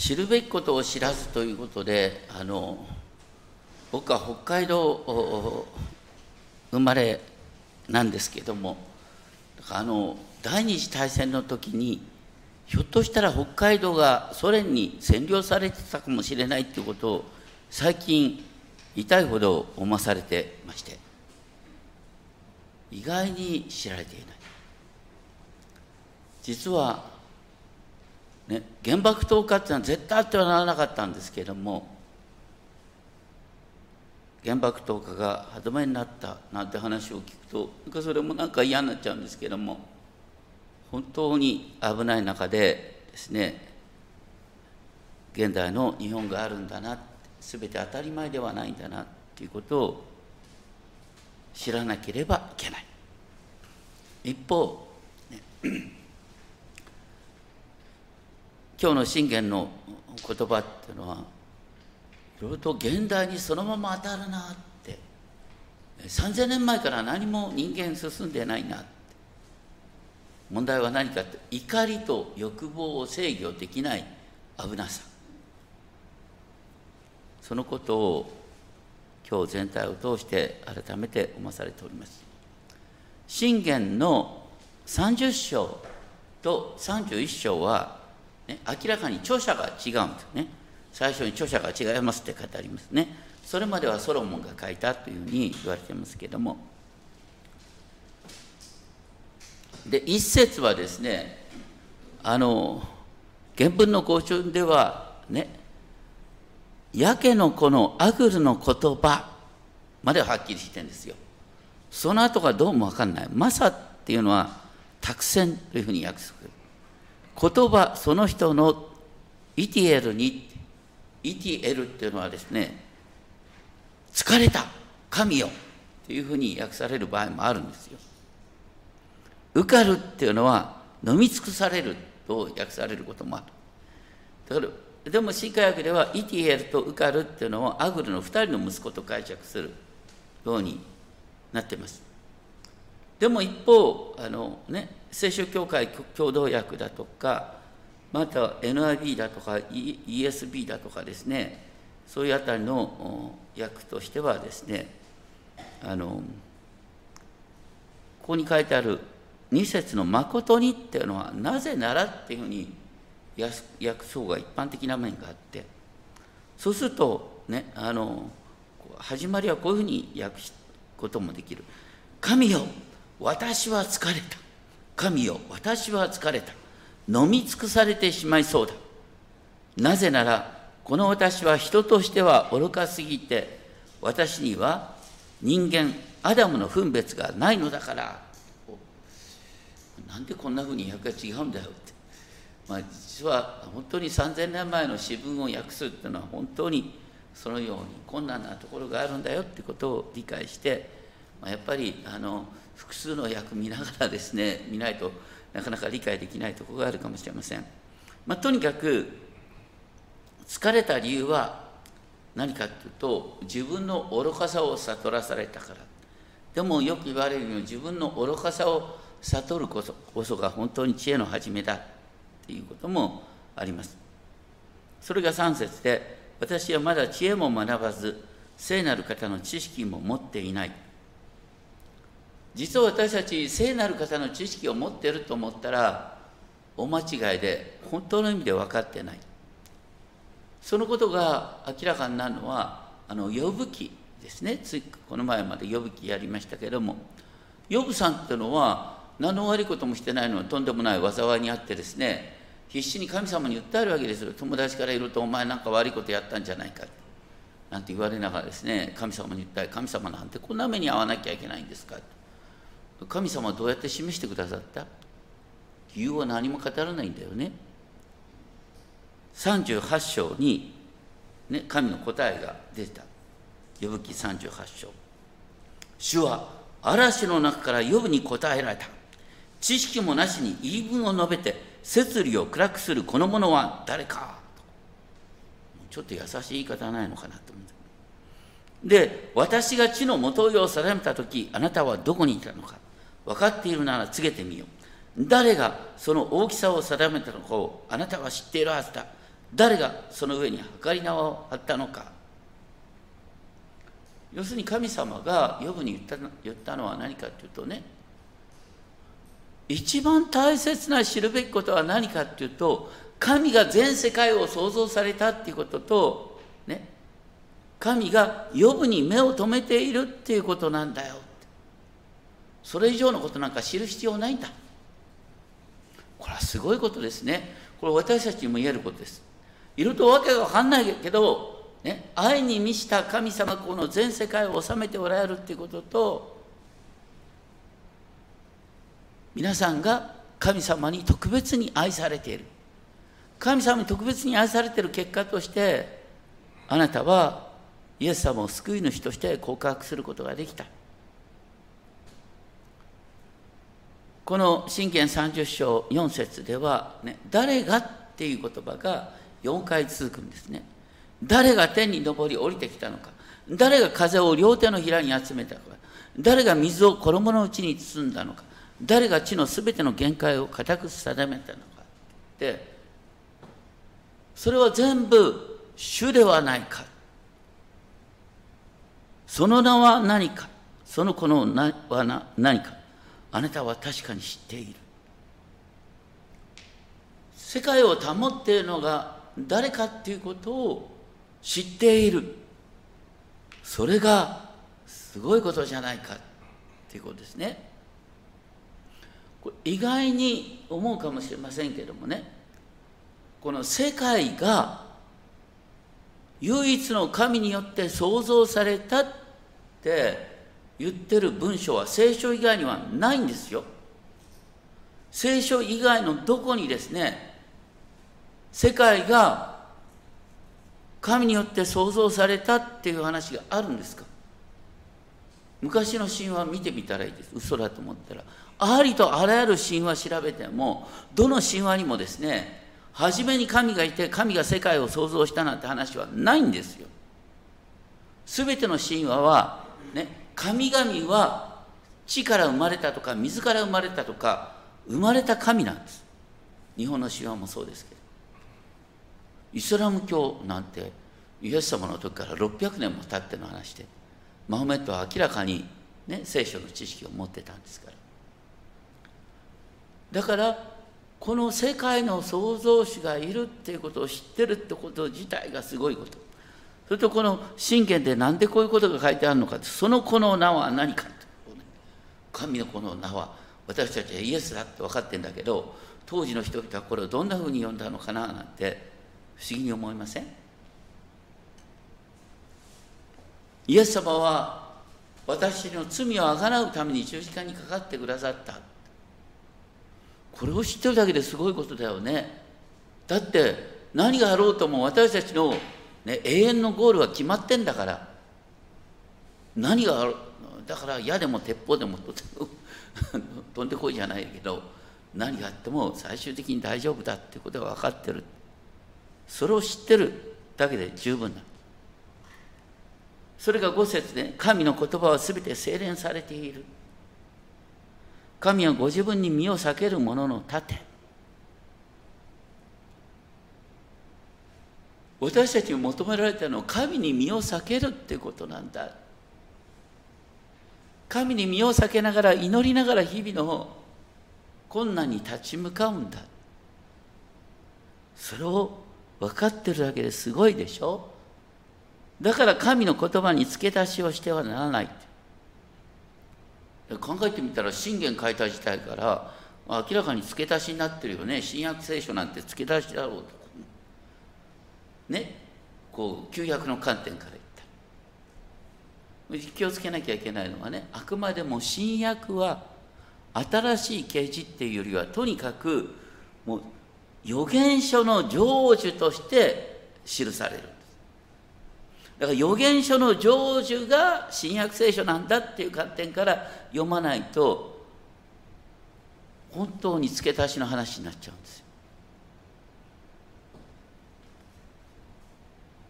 知るべきことを知らずということであの僕は北海道生まれなんですけどもあの第二次大戦の時にひょっとしたら北海道がソ連に占領されてたかもしれないということを最近痛いほど思わされてまして意外に知られていない。実は、ね、原爆投下っていうのは絶対あってはならなかったんですけれども原爆投下が歯止めになったなんて話を聞くとなんかそれもなんか嫌になっちゃうんですけども本当に危ない中でですね現代の日本があるんだな全て当たり前ではないんだなっていうことを知らなければいけない。一方、ね、今日の信玄の言葉っていうのはいろいろと現代にそのまま当たるなって。3000年前から何も人間進んでないなって。問題は何かって怒りと欲望を制御できない危なさ。そのことを今日全体を通して改めて思わされております。信玄の30章と31章は、ね、明らかに著者が違うんですね。最初に著者が違いますって書いてありますね。それまではソロモンが書いたというふうに言われてますけども。で一節はですねあの原文の語順ではねやけの子のアグルの言葉までははっきりしてるんですよ。その後がどうも分かんない。マサっていうのは託戦というふうに訳す。言葉その人のイティエルにイティエルっていうのはですね疲れた神よというふうに訳される場合もあるんですよ。受かるっていうのは飲み尽くされると訳されることもある。だからでも新科学ではイティエルと受かるっていうのをアグルの2人の息子と解釈するようになってます。でも一方あのね聖書協会共同訳だとかまた NIB だとか ESB だとかですねそういうあたりの訳としてはですねあのここに書いてある二節の「誠に」っていうのはなぜならっていうふうに訳そうが一般的な面があってそうするとねあの始まりはこういうふうに訳すこともできる「神よ私は疲れた。神よ私は疲れた。飲み尽くされてしまいそうだ。なぜならこの私は人としては愚かすぎて私には人間アダムの分別がないのだから。なんでこんなふうに訳が違うんだよって、まあ、実は本当に3000年前の詩文を訳すっていうのは本当にそのように困難なところがあるんだよってことを理解して、まあ、やっぱりあの複数の訳見ながらですね見ないとなかなか理解できないところがあるかもしれません。まあ、とにかく疲れた理由は何かというと自分の愚かさを悟らされたから。でもよく言われるように自分の愚かさを悟るこそこそが本当に知恵の始めだ。っていうこともあります。それが3節で私はまだ知恵も学ばず聖なる方の知識も持っていない。実は私たち聖なる方の知識を持っていると思ったら大間違いで本当の意味で分かってない。そのことが明らかになるのはあの呼ぶ記ですね。ついこの前まで呼ぶ記やりましたけども呼ぶさんっていうのは何の悪いこともしてないのはとんでもない災いにあってですね必死に神様に訴えるわけですよ。友達からいるとお前なんか悪いことやったんじゃないかなんて言われながらですね神様に訴え神様なんてこんな目に遭わなきゃいけないんですか神様はどうやって示してくださった？理由は何も語らないんだよね。38章に、ね、神の答えが出た。呼ぶ記38章。主は嵐の中から呼ぶに答えられた。知識もなしに言い分を述べて摂理を暗くするこの者は誰か？ちょっと優しい言い方はないのかなと思うで私が地の元を定めた時あなたはどこにいたのか。分かっているなら告げてみよう。誰がその大きさを定めたのかをあなたは知っているはずだ。誰がその上に計り縄を張ったのか。要するに神様がヨブに言った言ったのは何かっていうとね一番大切な知るべきことは何かっていうと神が全世界を創造されたっていうこととね神がヨブに目を留めているっていうことなんだよ。それ以上のことなんか知る必要ないんだ。これはすごいことですね。これ私たちにも言えることです。いるとわけが分かんないけどね、愛に満ちた神様この全世界を治めておられるっていうことと皆さんが神様に特別に愛されている。神様に特別に愛されている結果としてあなたはイエス様を救い主として告白することができた。この信玄30章4節では、ね、誰がっていう言葉が4回続くんですね。誰が天に昇り降りてきたのか。誰が風を両手のひらに集めたのか。誰が水を衣のうちに包んだのか。誰が地のすべての限界を固く定めたのか。でそれは全部主ではないか。その名は何か。その子の名は何か。あなたは確かに知っている。世界を保っているのが誰かっていうことを知っている。それがすごいことじゃないかっていうことですね。意外に思うかもしれませんけどもね。この世界が唯一の神によって創造されたって言ってる文章は聖書以外にはないんですよ。聖書以外のどこにですね世界が神によって創造されたっていう話があるんですか？昔の神話見てみたらいいです。嘘だと思ったら。ありとあらゆる神話調べてもどの神話にもですね初めに神がいて神が世界を創造したなんて話はないんですよ。全ての神話はね神々は地から生まれたとか水から生まれたとか生まれた神なんです。日本の神話もそうですけど。イスラム教なんてイエス様の時から600年も経っての話でマホメットは明らかに、ね、聖書の知識を持ってたんですから。だからこの世界の創造主がいるっていうことを知ってるってこと自体がすごいこと。それとこの信玄で何でこういうことが書いてあるのかってその子の名は何か神の子の名は私たちはイエスだって分かってんだけど当時の人々はこれをどんなふうに呼んだのかななんて不思議に思いません？イエス様は私の罪をあがなうために十字架にかかってくださった。これを知ってるだけですごいことだよね。だって何があろうとも私たちの、ね、永遠のゴールは決まってんだから。何がある？だから矢でも鉄砲でも 飛んでこいじゃないけど何があっても最終的に大丈夫だっていうことが分かってる。それを知ってるだけで十分だ。それが五節で、神の言葉は全て精錬されている。神はご自分に身を避ける者の盾。私たちに求められたのは神に身を避けるってことなんだ。神に身を避けながら祈りながら日々の困難に立ち向かうんだ。それを分かってるだけですごいでしょ。だから神の言葉に付け足しをしてはならない考えてみたら信玄書いた自体から明らかに付け足しになってるよね。新約聖書なんて付け足しだろうと。ねこう旧約の観点から言った気をつけなきゃいけないのはねあくまでも新約は新しい啓示っていうよりはとにかくもう預言書の成就として記される。だから預言書の成就が新約聖書なんだっていう観点から読まないと本当に付け足しの話になっちゃうんですよ。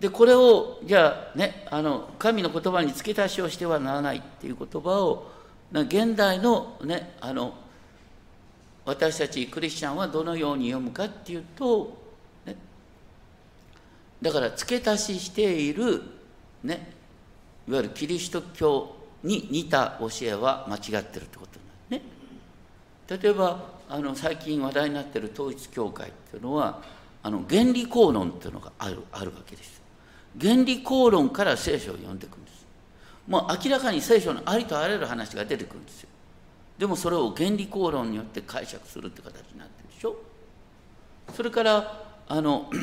でこれをじゃあねあの神の言葉に付け足しをしてはならないっていう言葉を現代のねあの私たちクリスチャンはどのように読むかっていうと、ね、だから付け足ししているねいわゆるキリスト教に似た教えは間違ってるってことなんですね。例えばあの最近話題になってる統一教会っていうのはあの原理公論っていうのがあるあるわけです。原理公論から聖書を読んでいくんです。もう明らかに聖書のありとあらゆる話が出てくるんですよ。でもそれを原理公論によって解釈するって形になってるでしょ。それからあの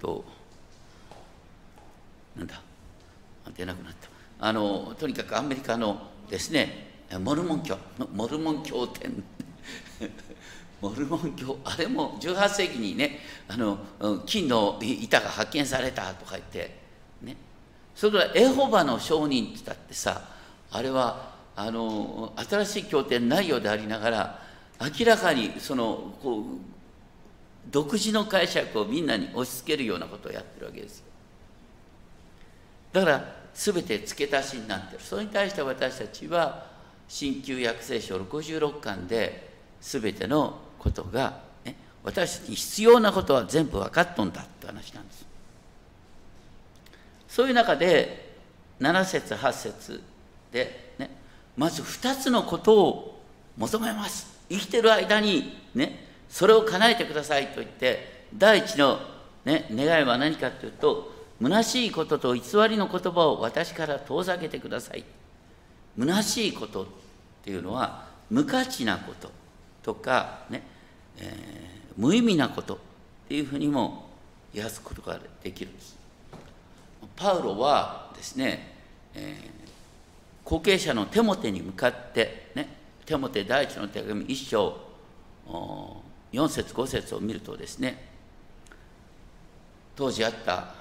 となんだ？出なくなったあのとにかくアメリカのですねモルモン教モルモン教典モルモン教あれも18世紀にねあの金の板が発見されたとか言ってね。それからエホバの証人って言ったってさあれはあの新しい経典ないようでありながら明らかにそのこう独自の解釈をみんなに押し付けるようなことをやってるわけですよ。だから全て付け足しになってる。それに対して私たちは新旧約聖書66巻で全てのことが、ね、私に必要なことは全部分かっとんだって話なんです。そういう中で7節8節で、ね、まず2つのことを求めます。生きてる間にねそれを叶えてくださいと言って第一の、ね、願いは何かというと虚しいことと偽りの言葉を私から遠ざけてください。虚しいことっていうのは無価値なこととかね、えー、無意味なことっていうふうにも癒すことができるんです。パウロはですね、えー、後継者のテモテに向かってねテモテ第一の手紙一章4節5節を見るとですね当時あった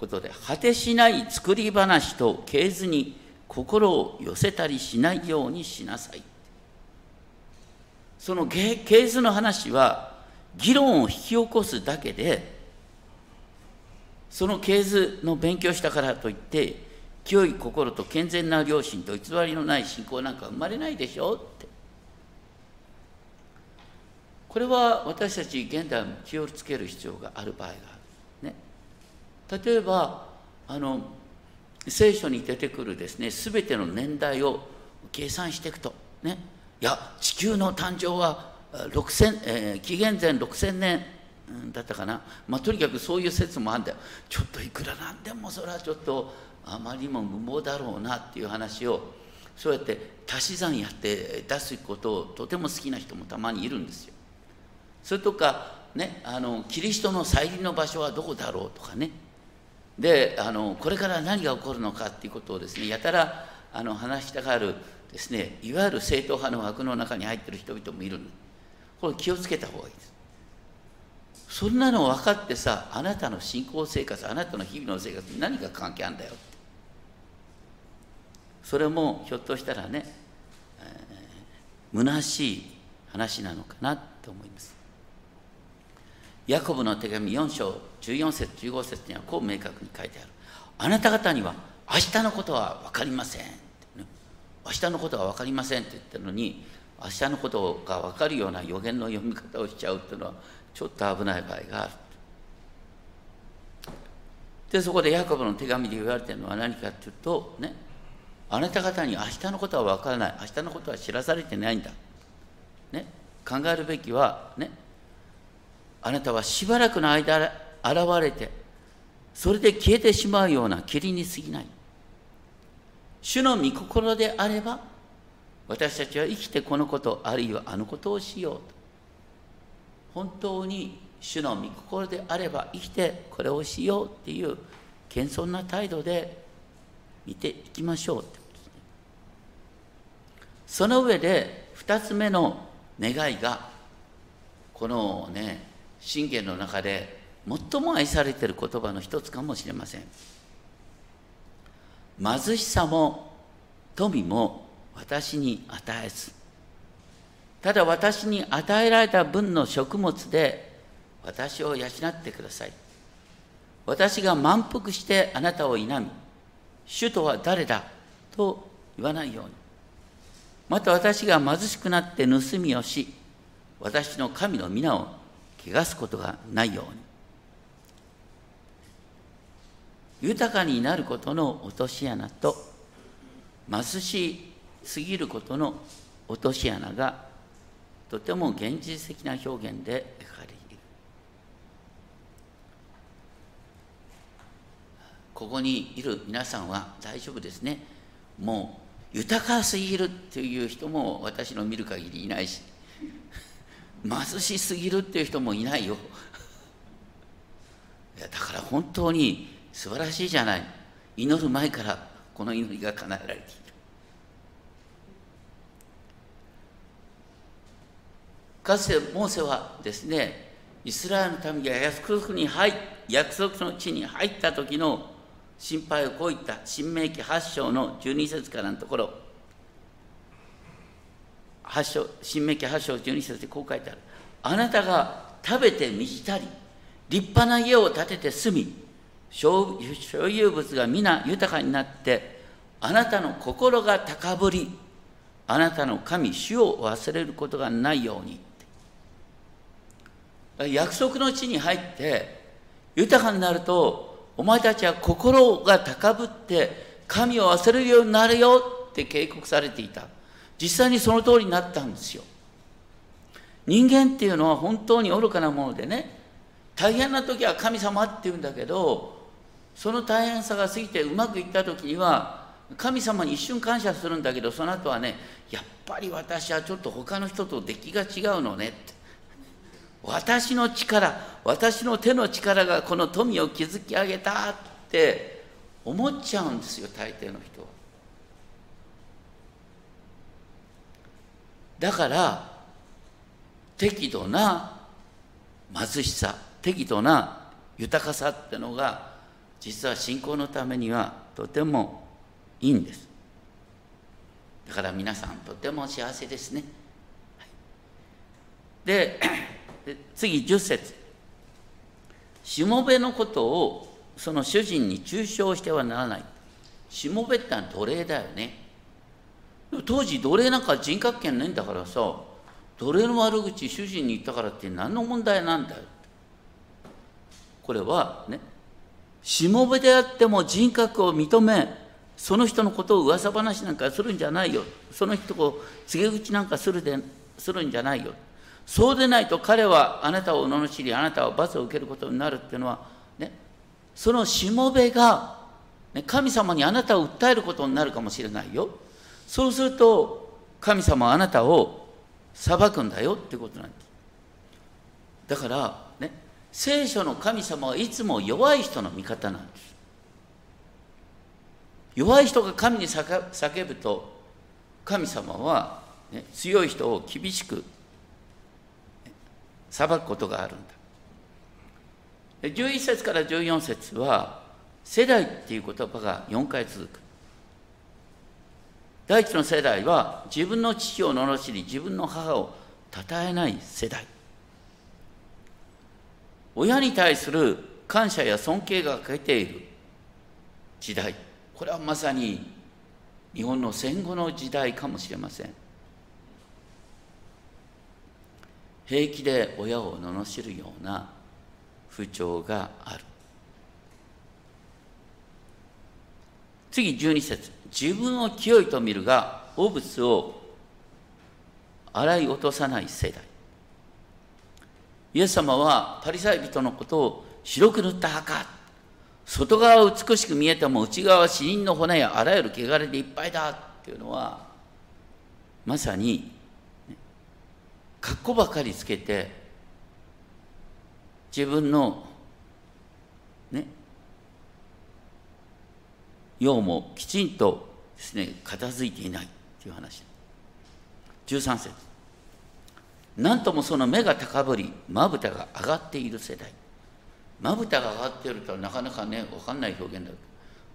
ことで果てしない作り話と経図に心を寄せたりしないようにしなさい。その経図の話は議論を引き起こすだけでその経図の勉強したからといって清い心と健全な良心と偽りのない信仰なんか生まれないでしょって。これは私たち現代も気をつける必要がある場合がある。ね、例えばあの聖書に出てくるですね全ての年代を計算していくと。ね。いや地球の誕生は6000、えー、紀元前6000年だったかな、まあ、とにかくそういう説もあるんだよ。ちょっといくらなんでもそれはちょっとあまりにも無謀だろうなっていう話をそうやって足し算やって出すことをとても好きな人もたまにいるんですよ。それとか、ね、あのキリストの再臨の場所はどこだろうとかね。であのこれから何が起こるのかっていうことをですねやたらあの話したがるですねいわゆる正統派の枠の中に入ってる人々もいる。これ気をつけた方がいいです。そんなの分かってさあなたの信仰生活あなたの日々の生活に何が関係あるんだよって。それもひょっとしたらね、えー、虚しい話なのかなと思います。ヤコブの手紙4章14節15節にはこう明確に書いてある。あなた方には明日のことは分かりません、明日のことは分かりませんって言ってるのに明日のことが分かるような予言の読み方をしちゃうっていうのはちょっと危ない場合がある。でそこでヤコブの手紙で言われてるのは何かっていうとねあなた方に明日のことは分からない。明日のことは知らされてないんだ、ね、考えるべきはねあなたはしばらくの間現れてそれで消えてしまうような霧に過ぎない。主の御心であれば私たちは生きてこのことあるいはあのことをしようと。本当に主の御心であれば生きてこれをしようっていう謙遜な態度で見ていきましょうってことですね。その上で2つ目の願いがこのね信玄の中で最も愛されている言葉の一つかもしれません。貧しさも富も私に与えず。ただ私に与えられた分の食物で私を養ってください。私が満腹してあなたを否み主とは誰だと言わないように。また私が貧しくなって盗みをし私の神の皆を汚すことがないように。豊かになることの落とし穴と貧しすぎることの落とし穴がとても現実的な表現で描かれている。ここにいる皆さんは大丈夫ですね。もう豊かすぎるっていう人も私の見る限りいないし貧しすぎるっていう人もいないよ。いやだから本当に素晴らしいじゃない。祈る前からこの祈りが叶えられている。かつてモーセはですねイスラエルの民が約束に入約束の地に入った時の心配をこう言った。新明記8章の12節からのところ。8章新明記8章12節でこう書いてある。あなたが食べて満ちたり立派な家を建てて住み所有物が皆豊かになってあなたの心が高ぶりあなたの神主を忘れることがないように約束の地に入って豊かになるとお前たちは心が高ぶって神を忘れるようになるよって警告されていた。実際にその通りになったんですよ。人間っていうのは本当に愚かなものでね大変な時は神様って言うんだけどその大変さが過ぎてうまくいった時には神様に一瞬感謝するんだけどその後はねやっぱり私はちょっと他の人と出来が違うのねって。私の力私の手の力がこの富を築き上げたって思っちゃうんですよ大抵の人は。だから適度な貧しさ適度な豊かさってのが実は信仰のためにはとてもいいんです。だから皆さんとても幸せですね、はい、で 次10節。しもべのことをその主人に中傷してはならない。しもべってのは奴隷だよね。当時奴隷なんか人格権ないんだからさ奴隷の悪口主人に言ったからって何の問題なんだよ。これはねしもべであっても人格を認めその人のことを噂話なんかするんじゃないよ。その人を告げ口なんかするでするんじゃないよ。そうでないと彼はあなたを罵りあなたは罰を受けることになるっていうのはねそのしもべが、ね、神様にあなたを訴えることになるかもしれないよ。そうすると神様はあなたを裁くんだよってことなんです。だから聖書の神様はいつも弱い人の味方なんです。弱い人が神に叫ぶと神様は、ね、強い人を厳しく裁くことがあるんだ。11節から14節は世代っていう言葉が4回続く。第一の世代は自分の父を罵り自分の母を称えない世代。親に対する感謝や尊敬が欠けている時代。これはまさに日本の戦後の時代かもしれません。平気で親を罵るような風潮がある。次12節。自分を清いと見るが汚物を洗い落とさない世代。イエス様はパリサイ人のことを白く塗った墓。外側は美しく見えても内側は死人の骨やあらゆる汚れでいっぱいだ。っていうのはまさに格好ばかりつけて自分のね用もきちんとですね片付いていないという話。13節。なんともその目が高ぶりまぶたが上がっている世代。まぶたが上がっているとはなかなかね分かんない表現だけど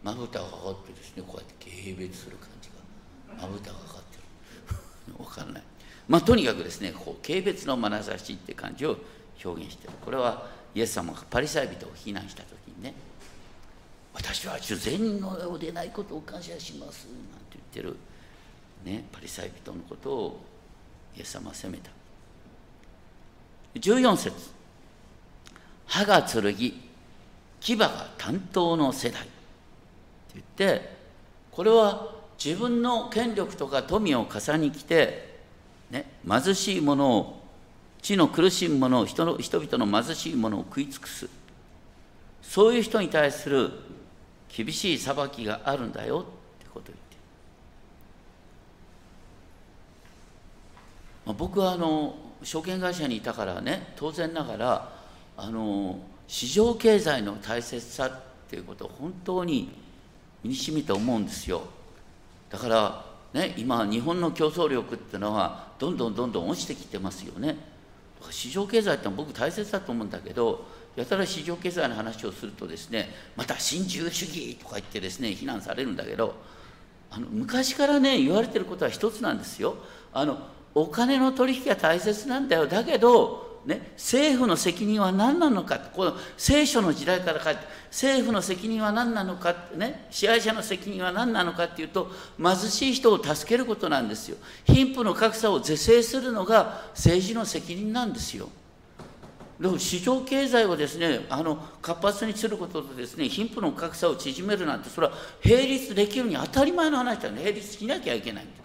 まぶたが上がってですねこうやって軽蔑する感じがまぶたが上がってる。分かんない。まあとにかくですねこう軽蔑の眼差しって感じを表現してる。これはイエス様がパリサイ人を非難した時にね私は主善のようでないことを感謝しますなんて言ってる、ね、パリサイ人のことをイエス様は責めた。14節。歯が剣牙が担当の世代。って言ってこれは自分の権力とか富を重ねきて、ね、貧しいものを地の苦しむものを人の人々の貧しいものを食い尽くす。そういう人に対する厳しい裁きがあるんだよ。ってことを言って。まあ、僕はあの証券会社にいたからね当然ながらあの市場経済の大切さっていうことを本当に身にしみて思うんですよ。だからね今日本の競争力っていうのはどんどんどんどん落ちてきてますよね。市場経済って僕大切だと思うんだけどやたら市場経済の話をするとですねまた新自由主義とか言ってですね非難されるんだけどあの昔からね言われてることは一つなんですよ。あのお金の取引が大切なんだよ。だけどね、政府の責任は何なのか。この聖書の時代から書いて政府の責任は何なのか、ね、支配者の責任は何なのかっていうと貧しい人を助けることなんですよ。貧富の格差を是正するのが政治の責任なんですよ。でも市場経済をですねあの活発にすることとですね貧富の格差を縮めるなんてそれは並立できるに当たり前の話だね並立しなきゃいけないんだ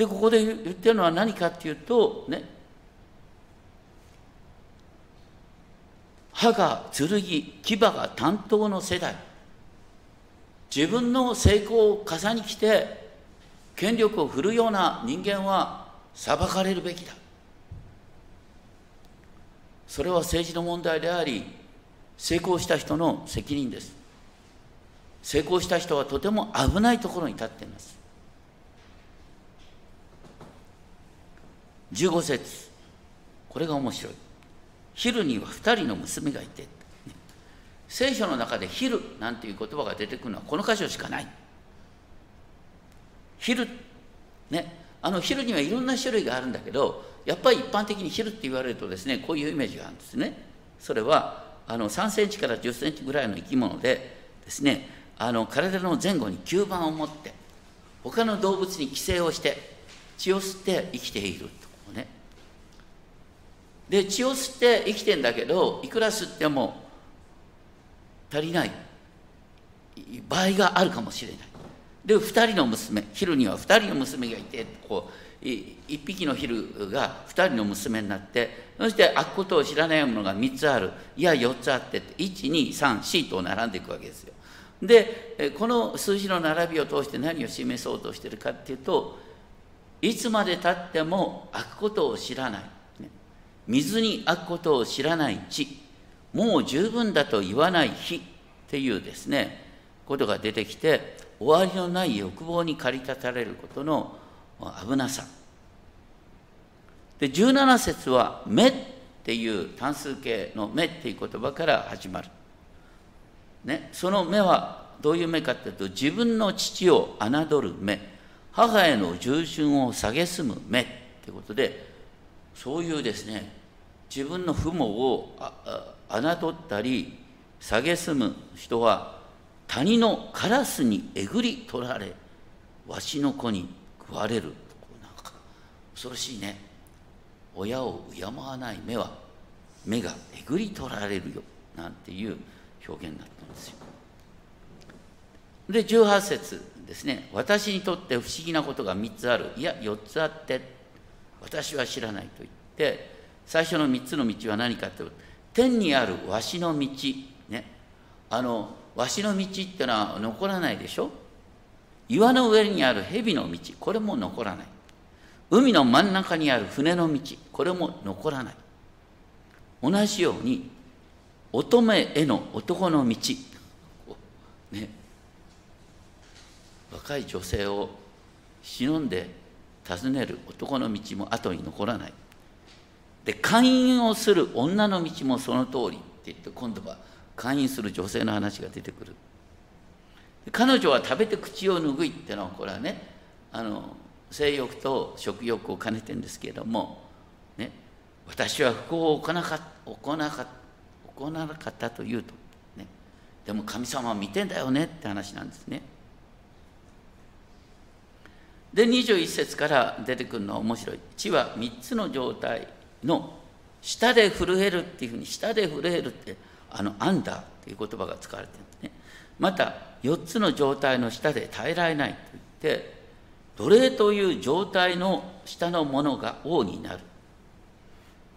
でここで言ってるのは何かっていうとね。歯が剣牙が担当の世代。自分の成功を重に来て権力を振るような人間は裁かれるべきだ。それは政治の問題であり成功した人の責任です。成功した人はとても危ないところに立っています。15節。これが面白い。昼には2人の娘がいて。聖書の中で昼なんていう言葉が出てくるのはこの箇所しかない。昼ねあの昼にはいろんな種類があるんだけどやっぱり一般的に昼って言われるとですねこういうイメージがあるんですね。それはあの3センチから10センチぐらいの生き物でですねあの体の前後に吸盤を持って他の動物に寄生をして血を吸って生きているねで血を吸って生きてんだけどいくら吸っても足りない。場合があるかもしれない。で2人の娘昼には2人の娘がいてこう1匹の昼が2人の娘になってそして開くことを知らないものが3つある。いや4つあって1234と並んでいくわけですよ。でこの数字の並びを通して何を示そうとしてるかっていうといつまでたっても開くことを知らない、水に開くことを知らない地もう十分だと言わない日っていうですねことが出てきて終わりのない欲望に駆り立たれることの危なさ。で17節は「目」っていう単数形の「目」っていう言葉から始まる、ね、その目はどういう目かっていうと自分の父を侮る目母への従順を蔑む目ということでそういうですね自分の父母を侮ったり蔑む人は谷のカラスにえぐり取られわしの子に食われるなんか恐ろしいね。親を敬わない目は目がえぐり取られるよなんていう表現になったんですよ。で18節ですね。私にとって不思議なことが3つある。いや4つあって。私は知らないと言って最初の3つの道は何かというと天にあるわしの道ね。あのわしの道ってのは残らないでしょ？岩の上にある蛇の道これも残らない。海の真ん中にある船の道これも残らない。同じように乙女への男の道ね。若い女性を忍んで訪ねる男の道も後に残らない。で勧誘をする女の道もその通りって言って今度は勧誘する女性の話が出てくる。彼女は食べて口を拭いってのはこれはねあの性欲と食欲を兼ねてるんですけれども、ね、私は不幸を行わなかった行わなかったというと、ね、でも神様は見てんだよねって話なんですね。で21節から出てくるのは面白い。地は3つの状態の下で震えるっていうふうに下で震えるってあのアンダーっていう言葉が使われてるんですね。また4つの状態の下で耐えられないと言って奴隷という状態の下のものが王になる。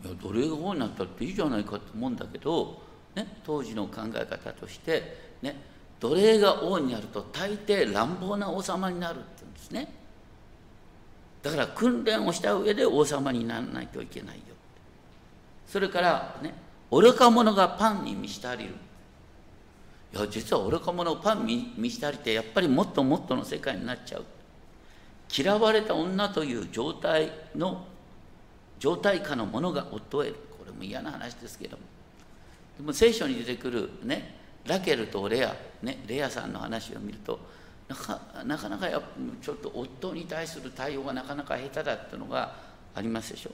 いや奴隷が王になったっていいじゃないかと思うんだけど、ね、当時の考え方としてね奴隷が王になると大抵乱暴な王様になるって言うんですね。だから訓練をした上で王様にならないといけないよ。それからね愚か者がパンに満ち足りる。いや実は愚か者をパンに満ち足りてやっぱりもっともっとの世界になっちゃう。嫌われた女という状態の状態下のものが夫を得る。これも嫌な話ですけども。でも聖書に出てくるねラケルとレア、ね、レアさんの話を見るとなかなかなかやちょっと夫に対する対応がなかなか下手だっていうのがありますでしょ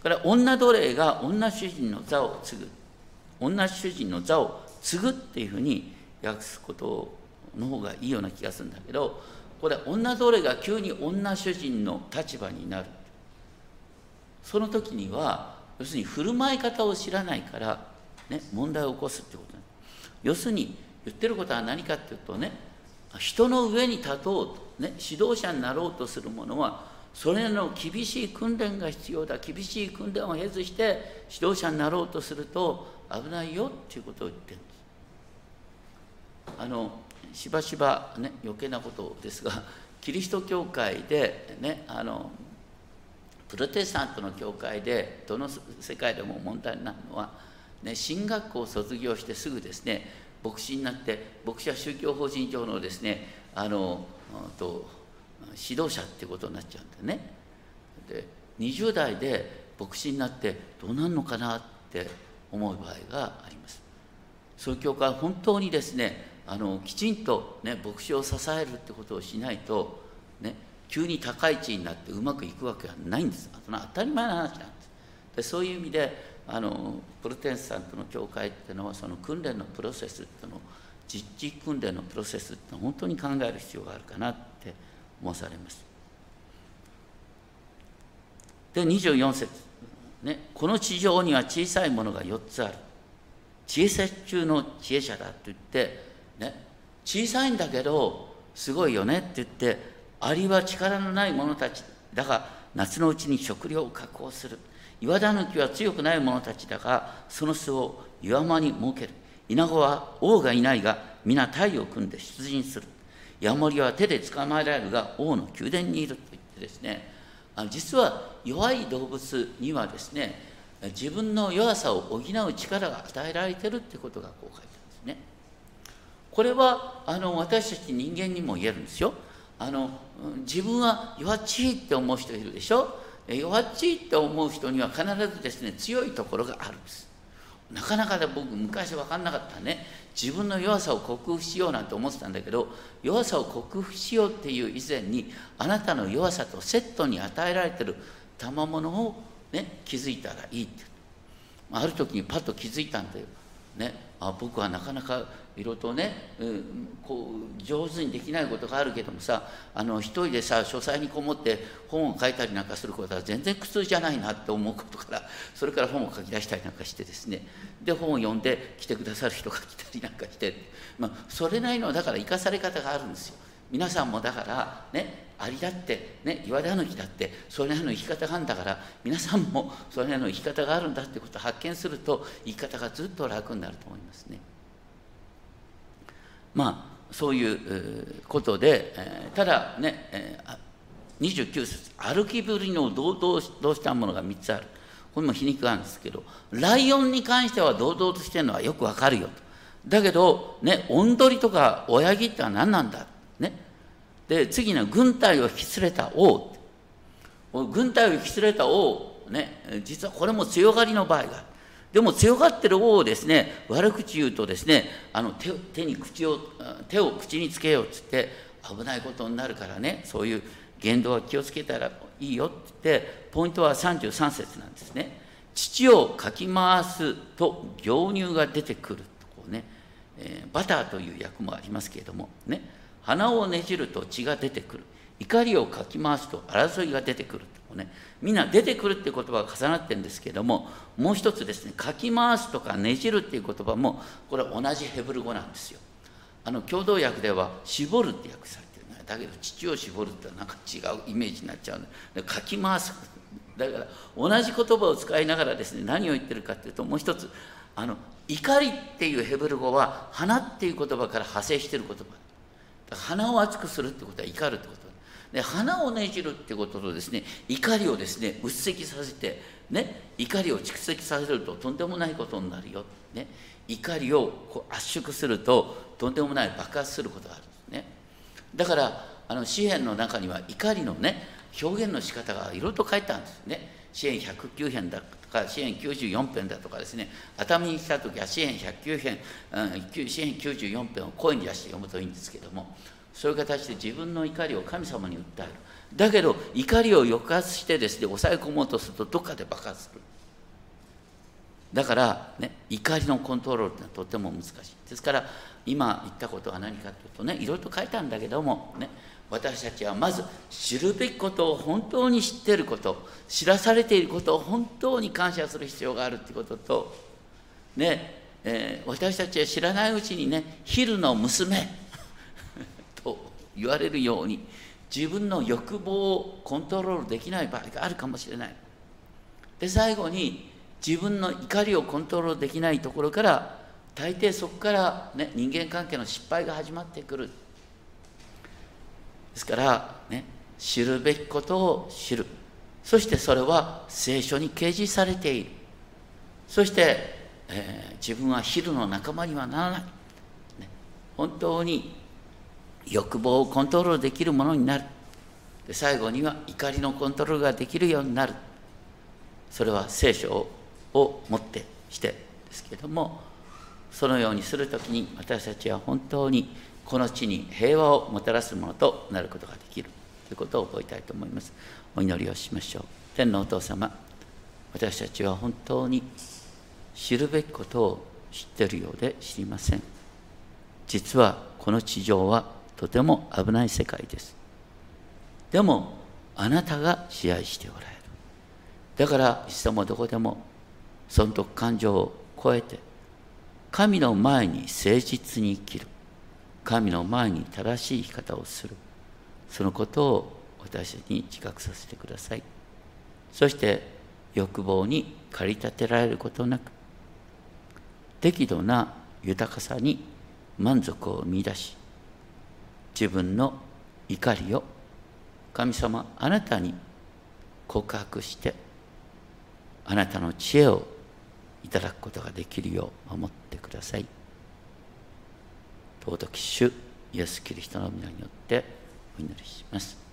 う。から女奴隷が女主人の座を継ぐ。女主人の座を継ぐっていうふうに訳すことの方がいいような気がするんだけどこれ女奴隷が急に女主人の立場になる。その時には要するに振る舞い方を知らないから、ね、問題を起こすってこと要するに言ってることは何かっていうとね人の上に立とうと、ね、指導者になろうとする者はそれの厳しい訓練が必要だ。厳しい訓練を経ずして指導者になろうとすると危ないよっていうことを言ってるんです。あのしばしばね余計なことですがキリスト教会でねあのプロテスタントの教会でどの世界でも問題になるのは、ね、進学校を卒業してすぐですね牧師になって牧師は宗教法人上のですねあのと指導者ってことになっちゃうんだよね。で20代で牧師になってどうなるのかなって思う場合があります。そういう教会は本当にですねあのきちんと、ね、牧師を支えるってことをしないと、ね、急に高い地位になってうまくいくわけはないんです当たり前の話なんですでそういう意味であのプロテンスタントの教会っていうのはその訓練のプロセスっていうのを実地訓練のプロセスって本当に考える必要があるかなって思わされます。で24節、ね、この地上には小さいものが4つある知恵節中の知恵者だと言って、ね、小さいんだけどすごいよねって言ってアリは力のない者たちだが夏のうちに食料を確保する岩田抜きは強くない者たちだがその巣を岩間に設ける稲子は王がいないが皆隊を組んで出陣するヤモリは手で捕まえられるが王の宮殿にいると言ってですね実は弱い動物にはですね自分の弱さを補う力が与えられてるってことがこう書いてあるんですね。これはあの私たち人間にも言えるんですよ。あの自分は弱っちいって思う人いるでしょ弱っちいって思う人には必ずですね強いところがあるんです。なかなかで僕昔分かんなかったね。自分の弱さを克服しようなんて思ってたんだけど弱さを克服しようっていう以前にあなたの弱さとセットに与えられてる賜物をね気づいたらいいって。ある時にパッと気づいたんだよ、ね、あ僕はなかなかいろいろとね、うん、こう上手にできないことがあるけどもさあの一人でさ書斎にこもって本を書いたりなんかすることは全然苦痛じゃないなって思うことからそれから本を書き出したりなんかしてですねで本を読んで来てくださる人が来たりなんかして、まあ、それなりのだから生かされ方があるんですよ。皆さんもだからねアリだってね岩田抜きだってそれなりの生き方があるんだから皆さんもそれなりの生き方があるんだってことを発見すると生き方がずっと楽になると思いますね。まあそういうことで、えただね、29節歩きぶりの堂々としたものが3つある。これも皮肉があるんですけどライオンに関しては堂々としてるのはよくわかるよと。だけどねおんどりとか親木ってのは何なんだね。で次の軍隊を引き連れた王。軍隊を引き連れた王。ね実はこれも強がりの場合がある。でも強がってる王をですね悪口言うとですねあの手手に口を手を口につけようっつって危ないことになるからねそういう言動は気をつけたらいいよって言ってポイントは33節なんですね。父をかき回すと牛乳が出てくるとこうね、えー、バターという訳もありますけれどもね。鼻をねじると血が出てくる。怒りをかき回すと争いが出てくる。とね。みんな出てくるっていう言葉が重なってるんですけどももう一つですねかき回すとかねじるっていう言葉もこれは同じヘブル語なんですよ。あの共同訳では絞るって訳されてるだけど父を絞るってなんか違うイメージになっちゃうの。でかき回す。だから同じ言葉を使いながらですね何を言ってるかっていうともう一つあの怒りっていうヘブル語は花っていう言葉から派生してる言葉。花を熱くするってことは怒るってこと。で花をねじるってこととですね怒りをですね鬱積させてね怒りを蓄積させるととんでもないことになるよ、ね、怒りをこう圧縮するととんでもない爆発することがあるんですね。だからあの詩篇の中には怒りのね表現の仕方がいろいろと書いてあるんですね。詩篇109編だか詩篇94編だとかですね熱海に来た時は詩篇109編、うん、94編を声に出して読むといいんですけどもそういう形で自分の怒りを神様に訴える。だけど怒りを抑圧してですね抑え込もうとするとどっかで爆発する。だからね怒りのコントロールってのはとても難しい。ですから今言ったことは何かというとねいろいろと書いたんだけどもね私たちはまず知るべきことを本当に知っていること知らされていることを本当に感謝する必要があるということとね、えー、私たちは知らないうちにねヒルの娘 と言われるように自分の欲望をコントロールできない場合があるかもしれない。で最後に自分の怒りをコントロールできないところから大抵そこから、ね、人間関係の失敗が始まってくる。ですから、ね、知るべきことを知る。そしてそれは聖書に掲示されている。そして、えー、自分は昼の仲間にはならない、ね、本当に欲望をコントロールできるものになる。で最後には怒りのコントロールができるようになる。それは聖書をもってしてですけどもそのようにする時に私たちは本当にこの地に平和をもたらすものとなることができるということを覚えたいと思います。お祈りをしましょう。天のお父様私たちは本当に知るべきことを知っているようで知りません。実はこの地上はとても危ない世界です。でもあなたが支配しておられる。だからいつでもどこでも損得感情を超えて神の前に誠実に生きる。神の前に正しい生き方をする。そのことを私たちに自覚させてください。そして欲望に駆り立てられることなく適度な豊かさに満足を見出し自分の怒りを神様あなたに告白してあなたの知恵をいただくことができるよう守ってください。尊き主イエス・キリストの皆によってお祈りします。